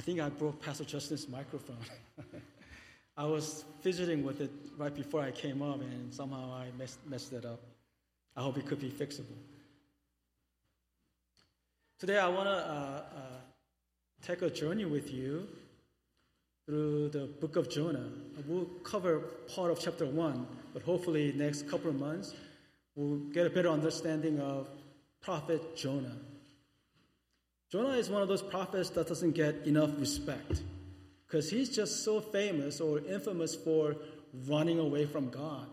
I think I broke Pastor Justin's microphone. I was fidgeting with it right before I came up, and somehow I messed, messed it up. I hope it could be fixable. Today, I want to uh, uh, take a journey with you through the book of Jonah. We'll cover part of chapter one, but hopefully, next couple of months, we'll get a better understanding of prophet Jonah. Jonah is one of those prophets that doesn't get enough respect because he's just so famous or infamous for running away from God.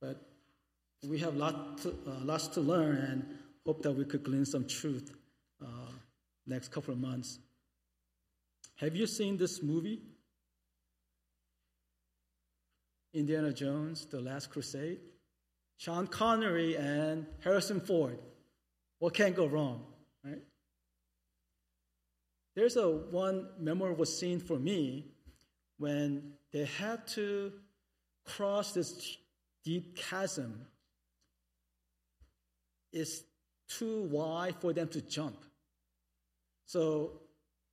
But we have lot to, uh, lots to learn and hope that we could glean some truth uh, next couple of months. Have you seen this movie? Indiana Jones, The Last Crusade? Sean Connery and Harrison Ford. What can't go wrong, right? There's a one memorable scene for me when they had to cross this deep chasm. It's too wide for them to jump. So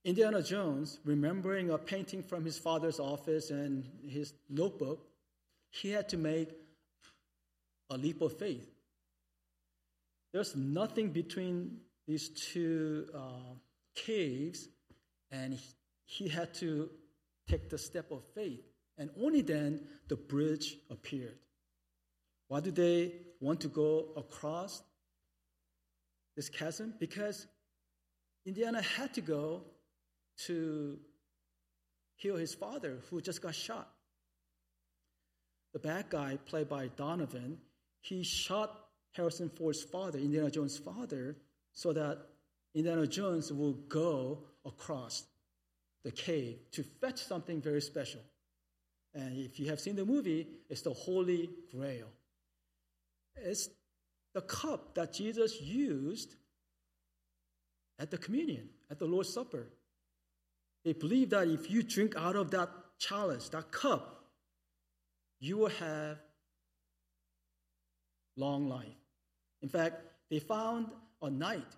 Indiana Jones, remembering a painting from his father's office and his notebook, he had to make a leap of faith. There's nothing between these two uh, caves, and he had to take the step of faith. And only then the bridge appeared. Why do they want to go across this chasm? Because Indiana had to go to heal his father who just got shot. The bad guy, played by Donovan, he shot Harrison Ford's father, Indiana Jones' father, so that Indiana Jones will go across the cave to fetch something very special. And if you have seen the movie, it's the Holy Grail. It's the cup that Jesus used at the communion, at the Lord's Supper. They believe that if you drink out of that chalice, that cup, you will have long life. In fact, they found a knight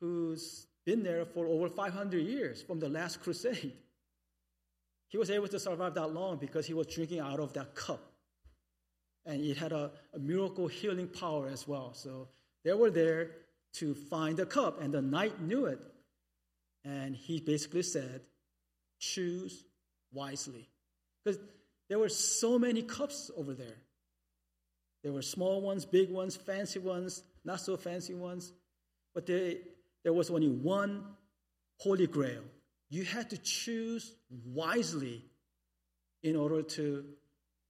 who's been there for over 500 years from the last crusade. He was able to survive that long because he was drinking out of that cup. And it had a, a miracle healing power as well. So they were there to find the cup, and the knight knew it. And he basically said, Choose wisely. Because there were so many cups over there. There were small ones, big ones, fancy ones, not so fancy ones. But they, there was only one holy grail. You had to choose wisely in order to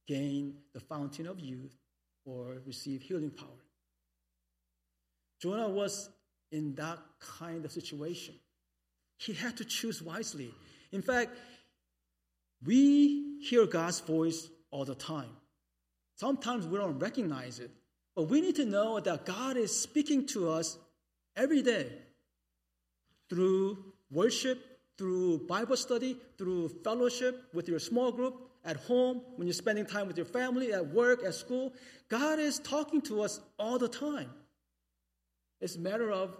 gain the fountain of youth or receive healing power. Jonah was in that kind of situation. He had to choose wisely. In fact, we hear God's voice all the time. Sometimes we don't recognize it, but we need to know that God is speaking to us every day through worship, through Bible study, through fellowship with your small group, at home, when you're spending time with your family, at work, at school. God is talking to us all the time. It's a matter of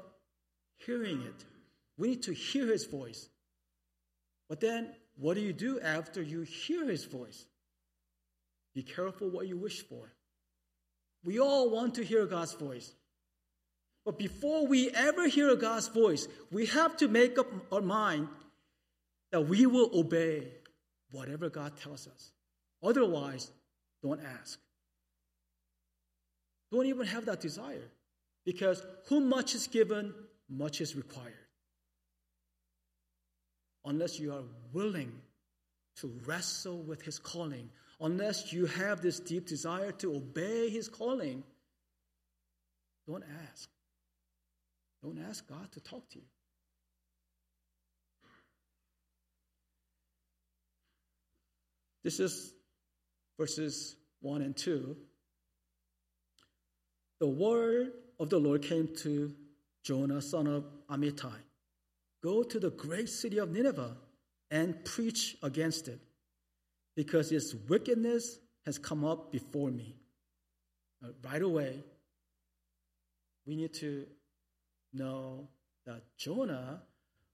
hearing it. We need to hear his voice. But then, what do you do after you hear his voice? Be careful what you wish for. We all want to hear God's voice. But before we ever hear God's voice, we have to make up our mind that we will obey whatever God tells us. Otherwise, don't ask. Don't even have that desire. Because whom much is given, much is required. Unless you are willing to wrestle with his calling, unless you have this deep desire to obey his calling, don't ask. Don't ask God to talk to you. This is verses 1 and 2. The word of the Lord came to Jonah, son of Amittai Go to the great city of Nineveh and preach against it, because its wickedness has come up before me. Right away, we need to know that Jonah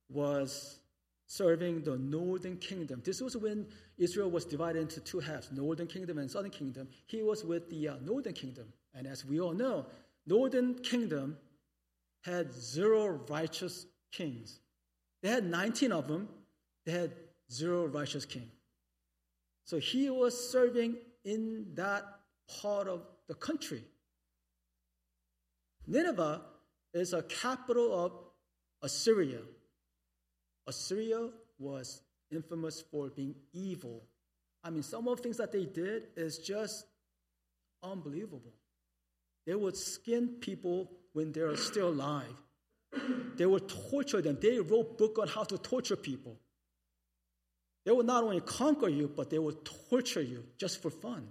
was serving the northern kingdom. This was when Israel was divided into two halves, northern kingdom and southern kingdom. He was with the uh, northern kingdom. And as we all know, northern kingdom had zero righteous kings. They had 19 of them. They had zero righteous king. So he was serving in that part of the country. Nineveh is a capital of Assyria. Assyria was infamous for being evil. I mean, some of the things that they did is just unbelievable. They would skin people when they're still alive. They would torture them. They wrote book on how to torture people. They would not only conquer you, but they would torture you just for fun.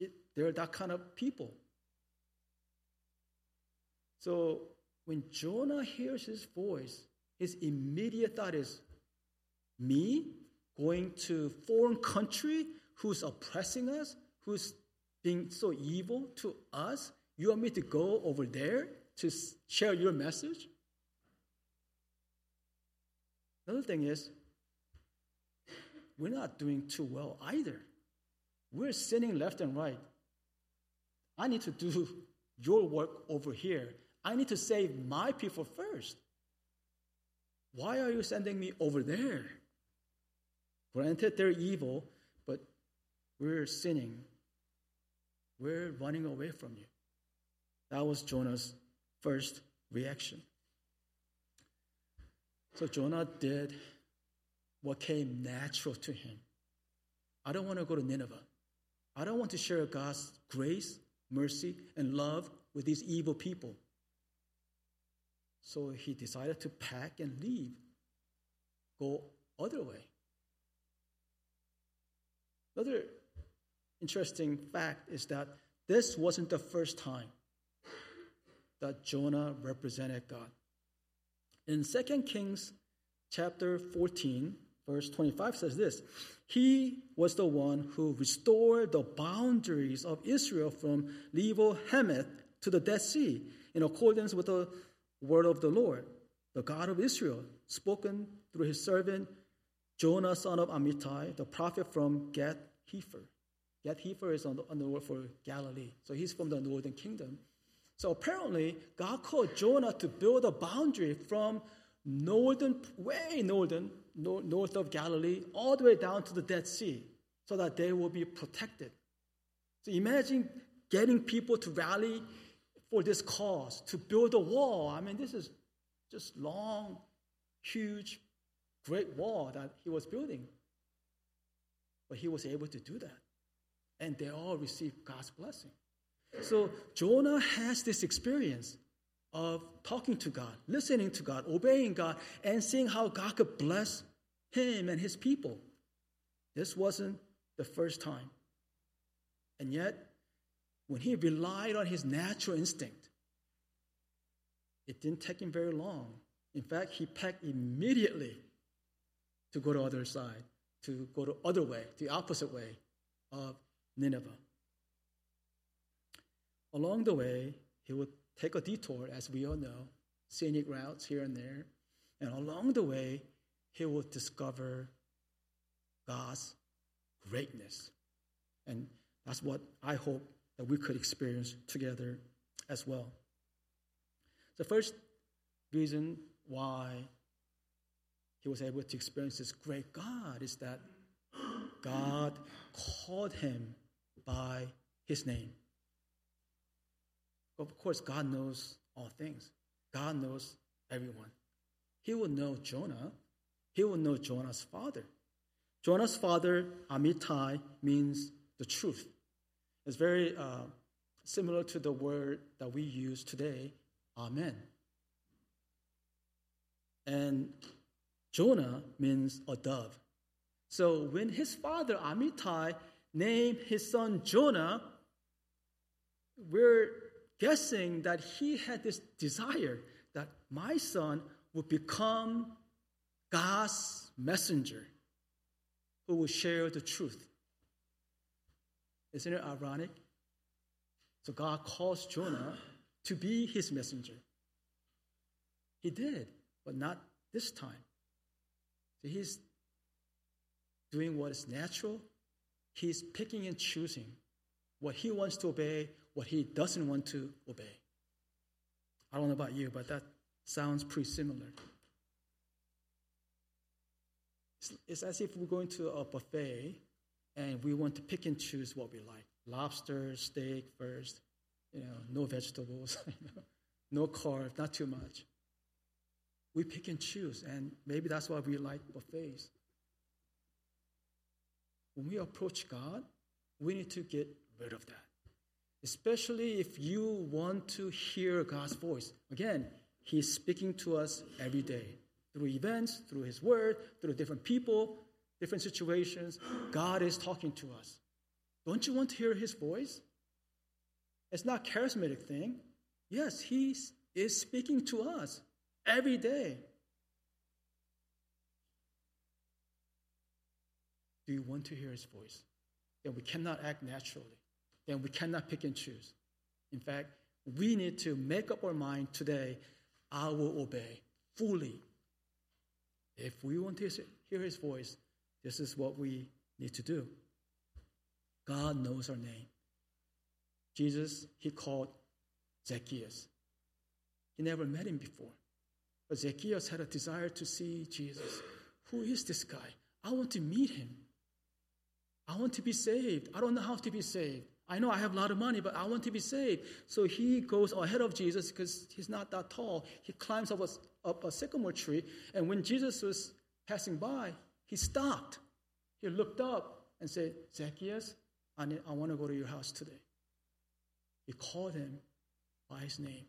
It, they're that kind of people. So when Jonah hears his voice, his immediate thought is, me going to foreign country who's oppressing us, who's being so evil to us? You want me to go over there to share your message? Another thing is, we're not doing too well either. We're sinning left and right. I need to do your work over here. I need to save my people first. Why are you sending me over there? Granted, they're evil, but we're sinning. We're running away from you. That was Jonah's first reaction. So Jonah did what came natural to him. I don't want to go to Nineveh. I don't want to share God's grace, mercy, and love with these evil people. So he decided to pack and leave, go other way. Another interesting fact is that this wasn't the first time that Jonah represented God. In 2 Kings chapter 14, verse 25 says this He was the one who restored the boundaries of Israel from Lebo Hamath to the Dead Sea in accordance with the word of the Lord, the God of Israel, spoken through his servant Jonah, son of Amittai, the prophet from Gath Hepher. Gath Hepher is on the, on the word for Galilee. So he's from the northern kingdom. So apparently, God called Jonah to build a boundary from northern, way northern, north of Galilee, all the way down to the Dead Sea, so that they will be protected. So imagine getting people to rally for this cause, to build a wall. I mean, this is just long, huge, great wall that he was building. But he was able to do that. And they all received God's blessing. So Jonah has this experience of talking to God, listening to God, obeying God, and seeing how God could bless him and his people. This wasn't the first time. And yet, when he relied on his natural instinct, it didn't take him very long. In fact, he packed immediately to go to the other side, to go the other way, the opposite way of Nineveh. Along the way, he would take a detour, as we all know, scenic routes here and there. And along the way, he would discover God's greatness. And that's what I hope that we could experience together as well. The first reason why he was able to experience this great God is that God called him by his name. Of course, God knows all things. God knows everyone. He will know Jonah. He will know Jonah's father. Jonah's father, Amittai, means the truth. It's very uh, similar to the word that we use today, Amen. And Jonah means a dove. So when his father, Amittai, named his son Jonah, we're guessing that he had this desire that my son would become God's messenger who will share the truth. Isn't it ironic? So God calls Jonah to be his messenger. He did, but not this time. So He's doing what is natural. He's picking and choosing what he wants to obey, what he doesn't want to obey. I don't know about you, but that sounds pretty similar. It's, it's as if we're going to a buffet and we want to pick and choose what we like lobster, steak first, you know, no vegetables, no carbs, not too much. We pick and choose, and maybe that's why we like buffets. When we approach God, we need to get rid of that. Especially if you want to hear God's voice. Again, He's speaking to us every day through events, through His Word, through different people, different situations. God is talking to us. Don't you want to hear His voice? It's not charismatic thing. Yes, He is speaking to us every day. Do you want to hear His voice? Then we cannot act naturally. Then we cannot pick and choose. In fact, we need to make up our mind today I will obey fully. If we want to hear his voice, this is what we need to do. God knows our name. Jesus, he called Zacchaeus. He never met him before. But Zacchaeus had a desire to see Jesus. Who is this guy? I want to meet him. I want to be saved. I don't know how to be saved. I know I have a lot of money, but I want to be saved. So he goes ahead of Jesus because he's not that tall. He climbs up a, up a sycamore tree. And when Jesus was passing by, he stopped. He looked up and said, Zacchaeus, I, need, I want to go to your house today. He called him by his name.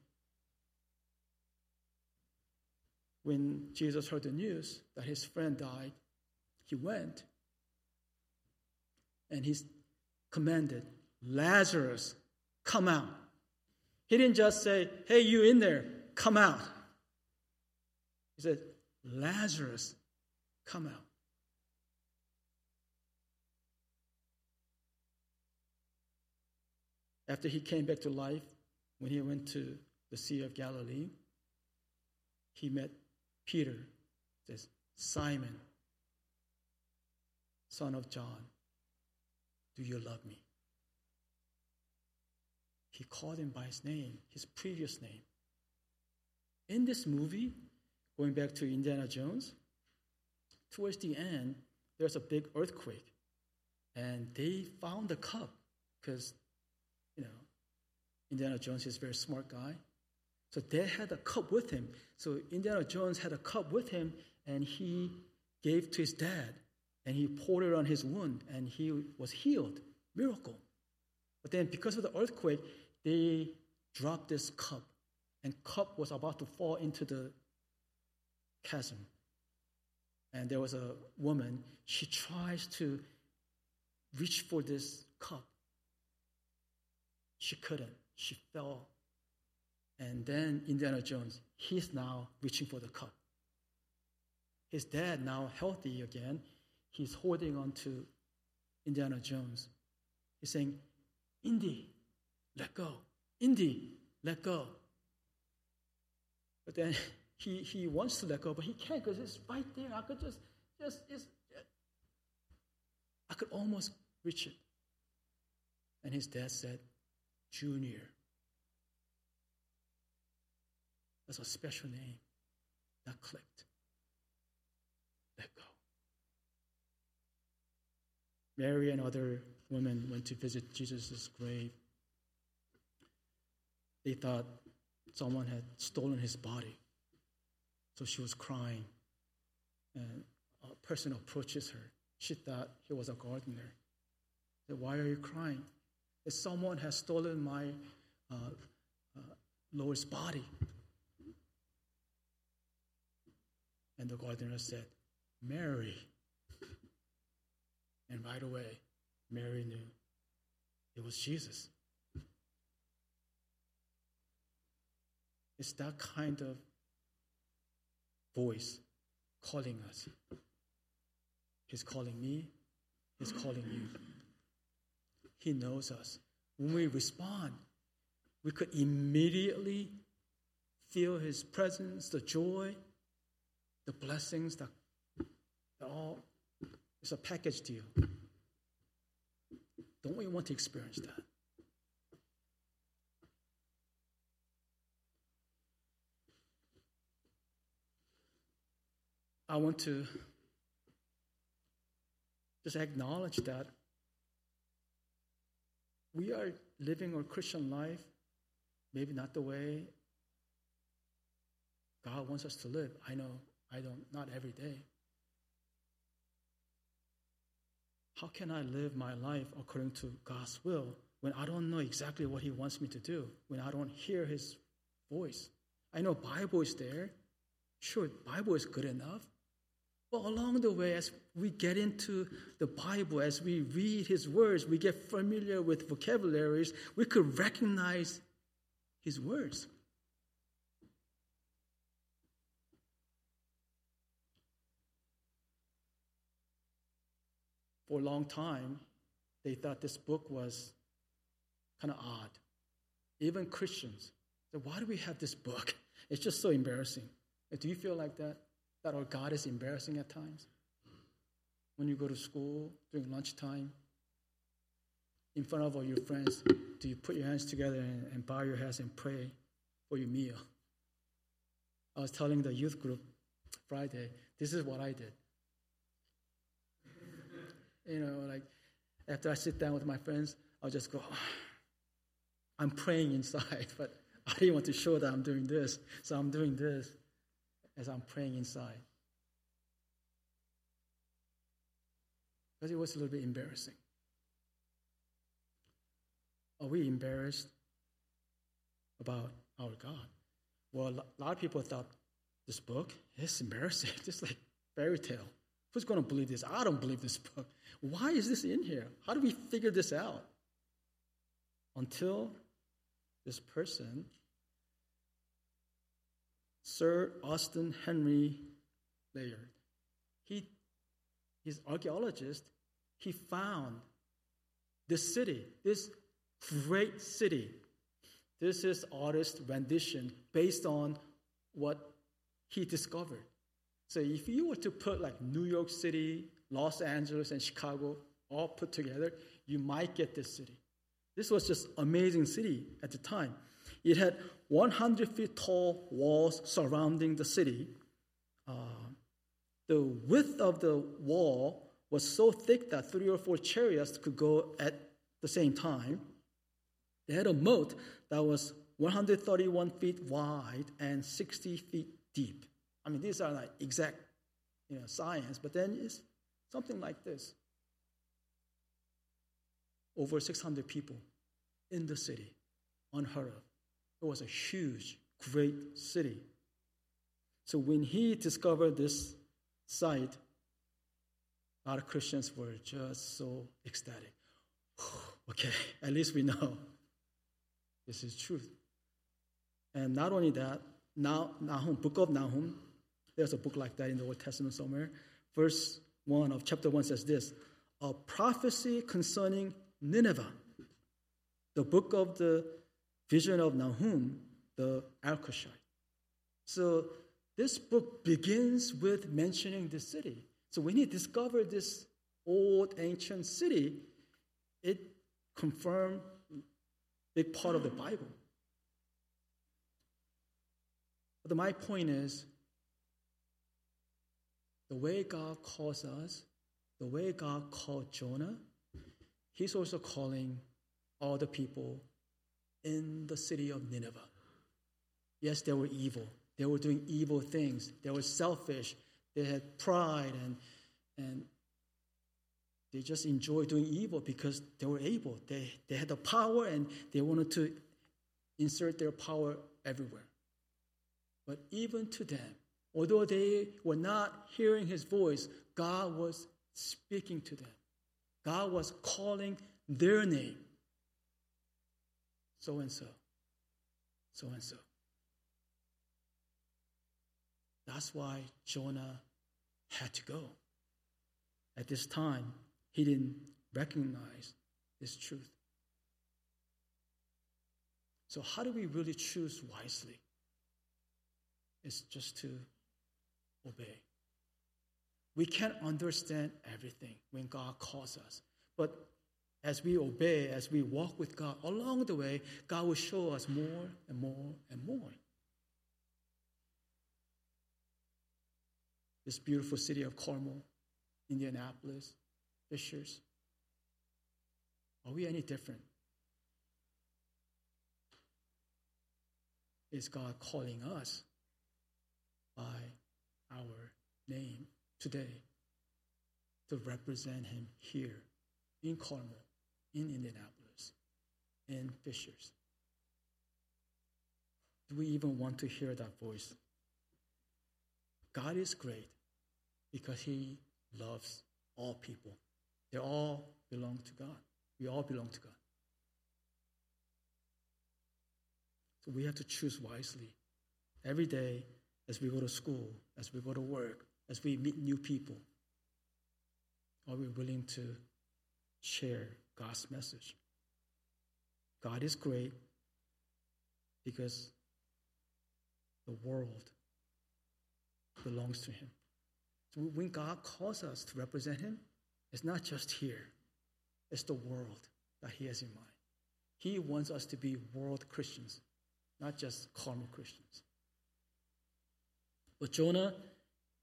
When Jesus heard the news that his friend died, he went and he commanded Lazarus, come out. He didn't just say, Hey, you in there, come out. He said, Lazarus, come out. After he came back to life, when he went to the Sea of Galilee, he met Peter, says, Simon, son of John, do you love me? He called him by his name, his previous name. In this movie, going back to Indiana Jones, towards the end, there's a big earthquake. And they found the cup because, Indiana Jones is a very smart guy. So they had a cup with him. So Indiana Jones had a cup with him and he gave to his dad and he poured it on his wound and he was healed. Miracle. But then because of the earthquake, they dropped this cup, and cup was about to fall into the chasm. And there was a woman, she tries to reach for this cup. She couldn't. She fell. And then Indiana Jones, he's now reaching for the cup. His dad, now healthy again, he's holding on to Indiana Jones. He's saying, Indy, let go. Indy, let go. But then he, he wants to let go, but he can't because it's right there. I could just, just, just, I could almost reach it. And his dad said, Junior. That's a special name. That clicked. Let go. Mary and other women went to visit Jesus' grave. They thought someone had stolen his body. So she was crying. And a person approaches her. She thought he was a gardener. Said, Why are you crying? That someone has stolen my uh, uh, Lord's body. And the gardener said, Mary. And right away, Mary knew it was Jesus. It's that kind of voice calling us. He's calling me, He's calling you. He knows us. When we respond, we could immediately feel His presence, the joy, the blessings that all it's a package deal. Don't we want to experience that? I want to just acknowledge that we are living our Christian life maybe not the way God wants us to live. I know I don't, not every day. How can I live my life according to God's will when I don't know exactly what He wants me to do, when I don't hear His voice? I know Bible is there. Sure, Bible is good enough. But along the way, as we get into the Bible, as we read His words, we get familiar with vocabularies, we could recognize His words. For a long time, they thought this book was kind of odd. Even Christians Why do we have this book? It's just so embarrassing. Do you feel like that? That our God is embarrassing at times? When you go to school during lunchtime, in front of all your friends, do you put your hands together and, and bow your heads and pray for your meal? I was telling the youth group Friday, this is what I did. you know, like after I sit down with my friends, I'll just go, oh, I'm praying inside, but I didn't want to show that I'm doing this, so I'm doing this as I'm praying inside. Because it was a little bit embarrassing. Are we embarrassed about our God? Well, a lot of people thought this book is embarrassing, just like fairy tale. Who's going to believe this? I don't believe this book. Why is this in here? How do we figure this out? Until this person Sir Austin Henry Layard. He, he's archaeologist. He found this city, this great city. This is artist rendition based on what he discovered. So if you were to put like New York City, Los Angeles, and Chicago all put together, you might get this city. This was just amazing city at the time. It had 100 feet tall walls surrounding the city. Uh, the width of the wall was so thick that three or four chariots could go at the same time. They had a moat that was 131 feet wide and 60 feet deep. I mean, these are like exact you know, science, but then it's something like this. Over 600 people in the city, unheard of. It was a huge, great city. So when he discovered this site, a lot of Christians were just so ecstatic. okay, at least we know this is truth. And not only that, now Nahum, book of Nahum, there's a book like that in the Old Testament somewhere. Verse 1 of chapter 1 says this A prophecy concerning Nineveh, the book of the vision of Nahum, the Elkoshite. So this book begins with mentioning the city. So when he discovered this old ancient city, it confirmed a big part of the Bible. But my point is the way God calls us, the way God called Jonah, he's also calling all the people in the city of Nineveh. Yes, they were evil. They were doing evil things. They were selfish. They had pride and, and they just enjoyed doing evil because they were able. They, they had the power and they wanted to insert their power everywhere. But even to them, although they were not hearing his voice, God was speaking to them. God was calling their name so and so, so and so. That's why Jonah had to go. At this time, he didn't recognize this truth. So, how do we really choose wisely? It's just to obey. We can't understand everything when God calls us. But as we obey, as we walk with God, along the way, God will show us more and more and more. This beautiful city of Carmel, Indianapolis, Fishers. Are we any different? Is God calling us by our name today to represent Him here in Carmel, in Indianapolis, in Fishers? Do we even want to hear that voice? God is great because He loves all people. They all belong to God. We all belong to God. So we have to choose wisely. Every day, as we go to school, as we go to work, as we meet new people, are we willing to share God's message? God is great because the world belongs to Him. So when God calls us to represent Him, it's not just here, it's the world that He has in mind. He wants us to be world Christians, not just Carmel Christians. But Jonah,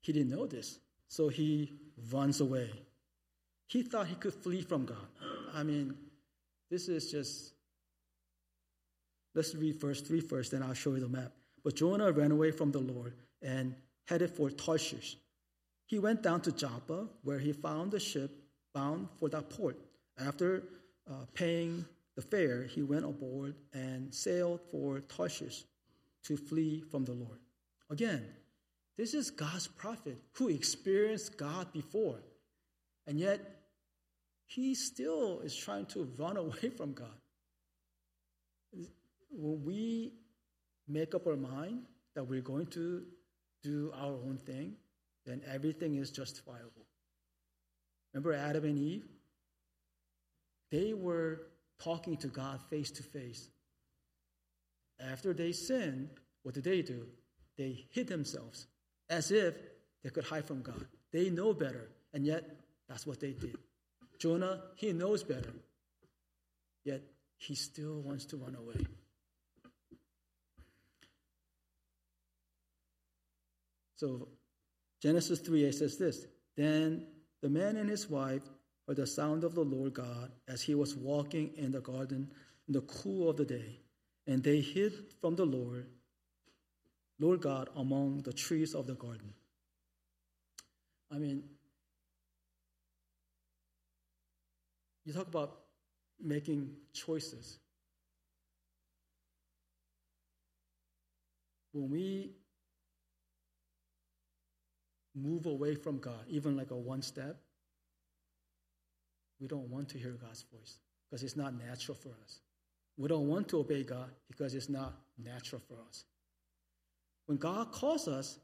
he didn't know this, so he runs away. He thought he could flee from God. I mean, this is just. Let's read verse 3 first, then I'll show you the map. But Jonah ran away from the Lord and headed for Tarshish. He went down to Joppa, where he found a ship bound for that port. After uh, paying the fare, he went aboard and sailed for Tarshish to flee from the Lord. Again, this is God's prophet who experienced God before, and yet he still is trying to run away from God. When we make up our mind that we're going to do our own thing, then everything is justifiable. Remember Adam and Eve? They were talking to God face to face. After they sinned, what did they do? They hid themselves as if they could hide from God. They know better, and yet that's what they did. Jonah, he knows better, yet he still wants to run away. So Genesis 3 8 says this Then the man and his wife heard the sound of the Lord God as he was walking in the garden in the cool of the day, and they hid from the Lord, Lord God, among the trees of the garden. I mean, you talk about making choices. When we move away from God, even like a one step, we don't want to hear God's voice because it's not natural for us. We don't want to obey God because it's not natural for us. When God calls us,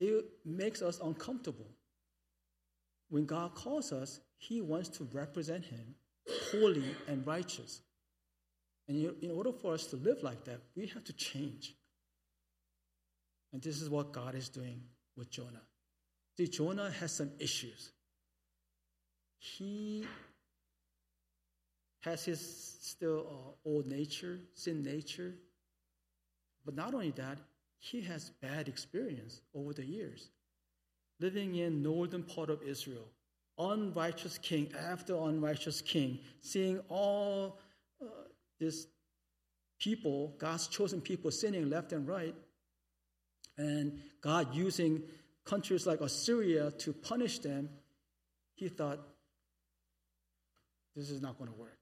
it makes us uncomfortable. When God calls us, He wants to represent Him holy and righteous. And in order for us to live like that, we have to change. And this is what God is doing with Jonah. See, Jonah has some issues. He has his still uh, old nature, sin nature. But not only that, he has bad experience over the years. Living in northern part of Israel, unrighteous king after unrighteous king, seeing all uh, this people, God's chosen people, sinning left and right, and God using countries like Assyria to punish them, he thought, this is not going to work.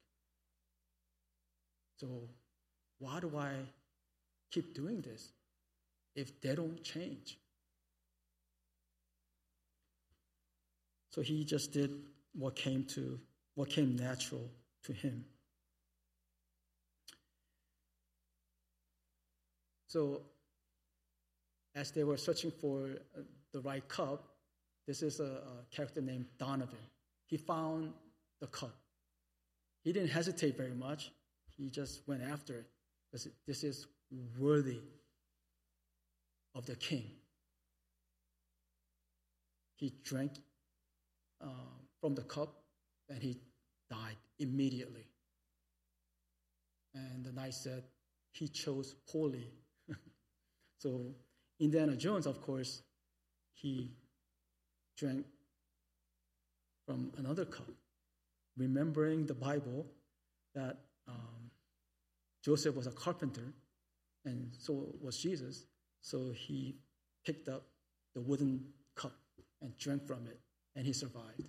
So, why do I keep doing this if they don't change? So he just did what came to what came natural to him. So as they were searching for uh, the right cup, this is a, a character named Donovan. He found the cup. He didn't hesitate very much. He just went after it because this is worthy of the king. He drank uh, from the cup, and he died immediately. And the knight said, He chose poorly. so Indiana Jones, of course, he drank from another cup, remembering the Bible that um, Joseph was a carpenter, and so was Jesus. So he picked up the wooden cup and drank from it, and he survived.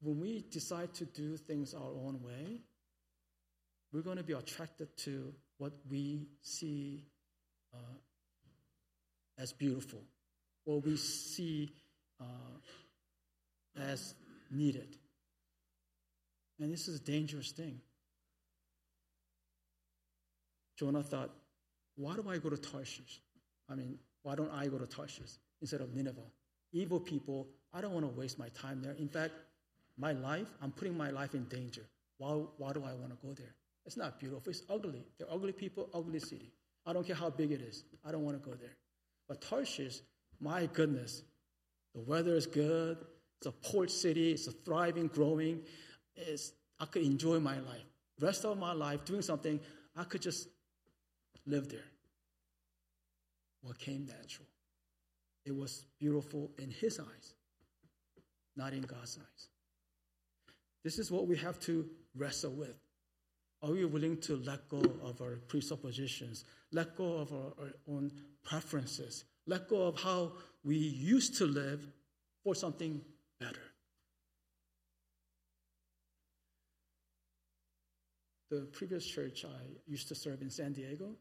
When we decide to do things our own way, we're going to be attracted to what we see uh, as beautiful, what we see uh, as needed. And this is a dangerous thing. Jonah thought, why do I go to Tarshish? I mean, why don't I go to Tarshish instead of Nineveh? Evil people, I don't want to waste my time there. In fact, my life, I'm putting my life in danger. Why, why do I want to go there? It's not beautiful. It's ugly. They're ugly people, ugly city. I don't care how big it is. I don't want to go there. But Tarshish, my goodness, the weather is good. It's a port city. It's a thriving, growing. It's, I could enjoy my life. Rest of my life doing something, I could just live there. What came natural? It was beautiful in his eyes, not in God's eyes. This is what we have to wrestle with. Are we willing to let go of our presuppositions, let go of our, our own preferences, let go of how we used to live for something better? The previous church I used to serve in San Diego,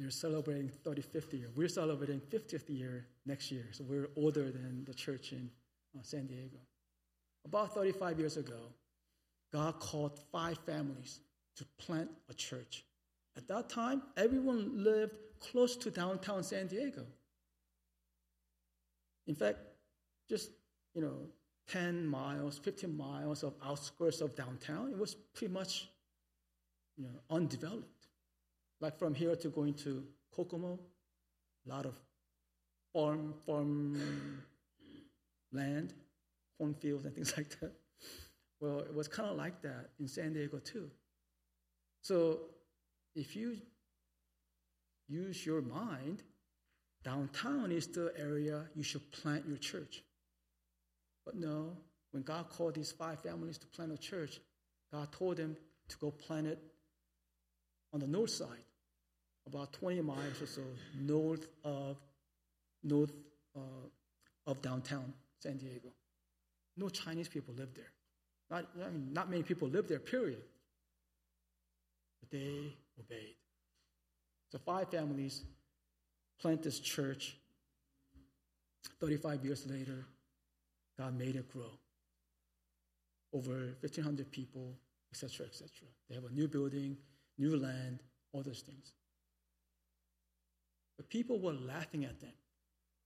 they're celebrating 35th year. We're celebrating 50th year next year, so we're older than the church in uh, San Diego. About 35 years ago, God called five families to plant a church. At that time, everyone lived close to downtown San Diego. In fact, just, you know, 10 miles, 15 miles of outskirts of downtown, it was pretty much, you know, undeveloped. Like from here to going to Kokomo, a lot of farm, farm land, cornfields and things like that. Well, it was kind of like that in San Diego too. So if you use your mind, downtown is the area you should plant your church. But no, when God called these five families to plant a church, God told them to go plant it on the north side, about 20 miles or so north of north uh, of downtown San Diego. No Chinese people live there. Not, I mean, not many people live there, period. But they obeyed. So five families plant this church. 35 years later, God made it grow. Over 1,500 people, etc., etc. They have a new building, new land, all those things. But people were laughing at them.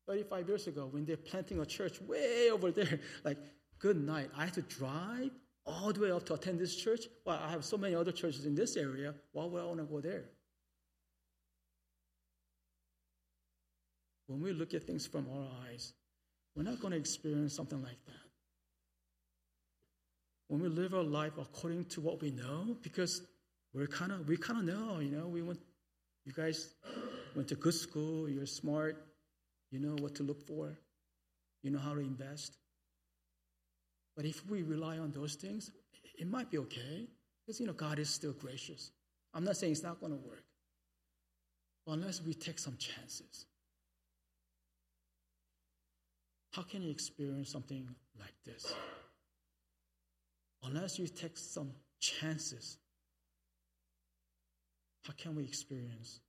35 years ago, when they're planting a church way over there, like good night. I have to drive all the way up to attend this church. Well, I have so many other churches in this area. Why would I want to go there? When we look at things from our eyes, we're not going to experience something like that. When we live our life according to what we know, because we're kind of we kind of know, you know, we want you guys went to good school, you're smart, you know what to look for, you know how to invest. But if we rely on those things, it might be okay because you know God is still gracious. I'm not saying it's not going to work, but unless we take some chances, how can you experience something like this? Unless you take some chances, how can we experience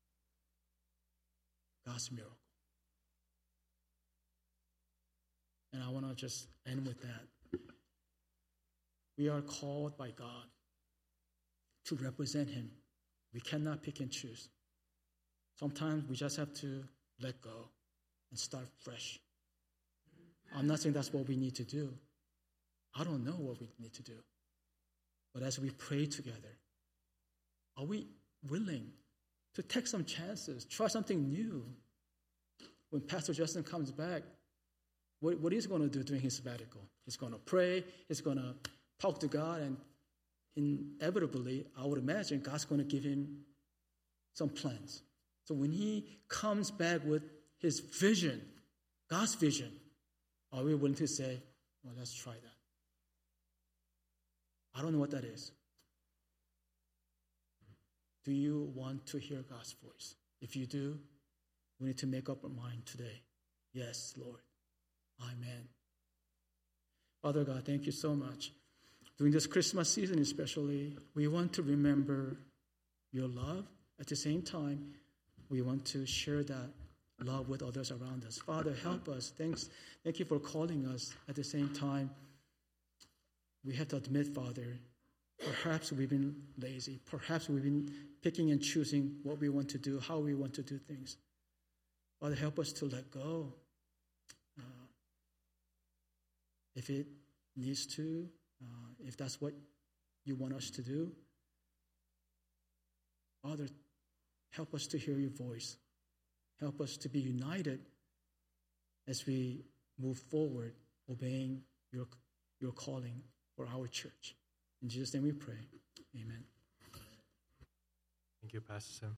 God's miracle? And I want to just end with that. We are called by God to represent Him. We cannot pick and choose. Sometimes we just have to let go and start fresh. I'm not saying that's what we need to do. I don't know what we need to do. But as we pray together, are we willing to take some chances, try something new? when Pastor Justin comes back, what, what he's going to do during his sabbatical? He's going to pray, he's going to talk to God, and inevitably, I would imagine God's going to give him some plans. So when he comes back with his vision, God's vision, are we willing to say, well, let's try that? I don't know what that is. Do you want to hear God's voice? If you do, we need to make up our mind today. Yes, Lord. Amen. Father God, thank you so much. During this Christmas season, especially, we want to remember your love. At the same time, we want to share that love with others around us. Father, help us. Thanks. Thank you for calling us. At the same time, we have to admit, Father, perhaps we've been lazy. Perhaps we've been picking and choosing what we want to do, how we want to do things. Father, help us to let go. Uh, if it needs to, uh, if that's what you want us to do, Father, help us to hear your voice. Help us to be united as we move forward, obeying your, your calling for our church. In Jesus' name we pray. Amen. Thank you, Pastor Sim.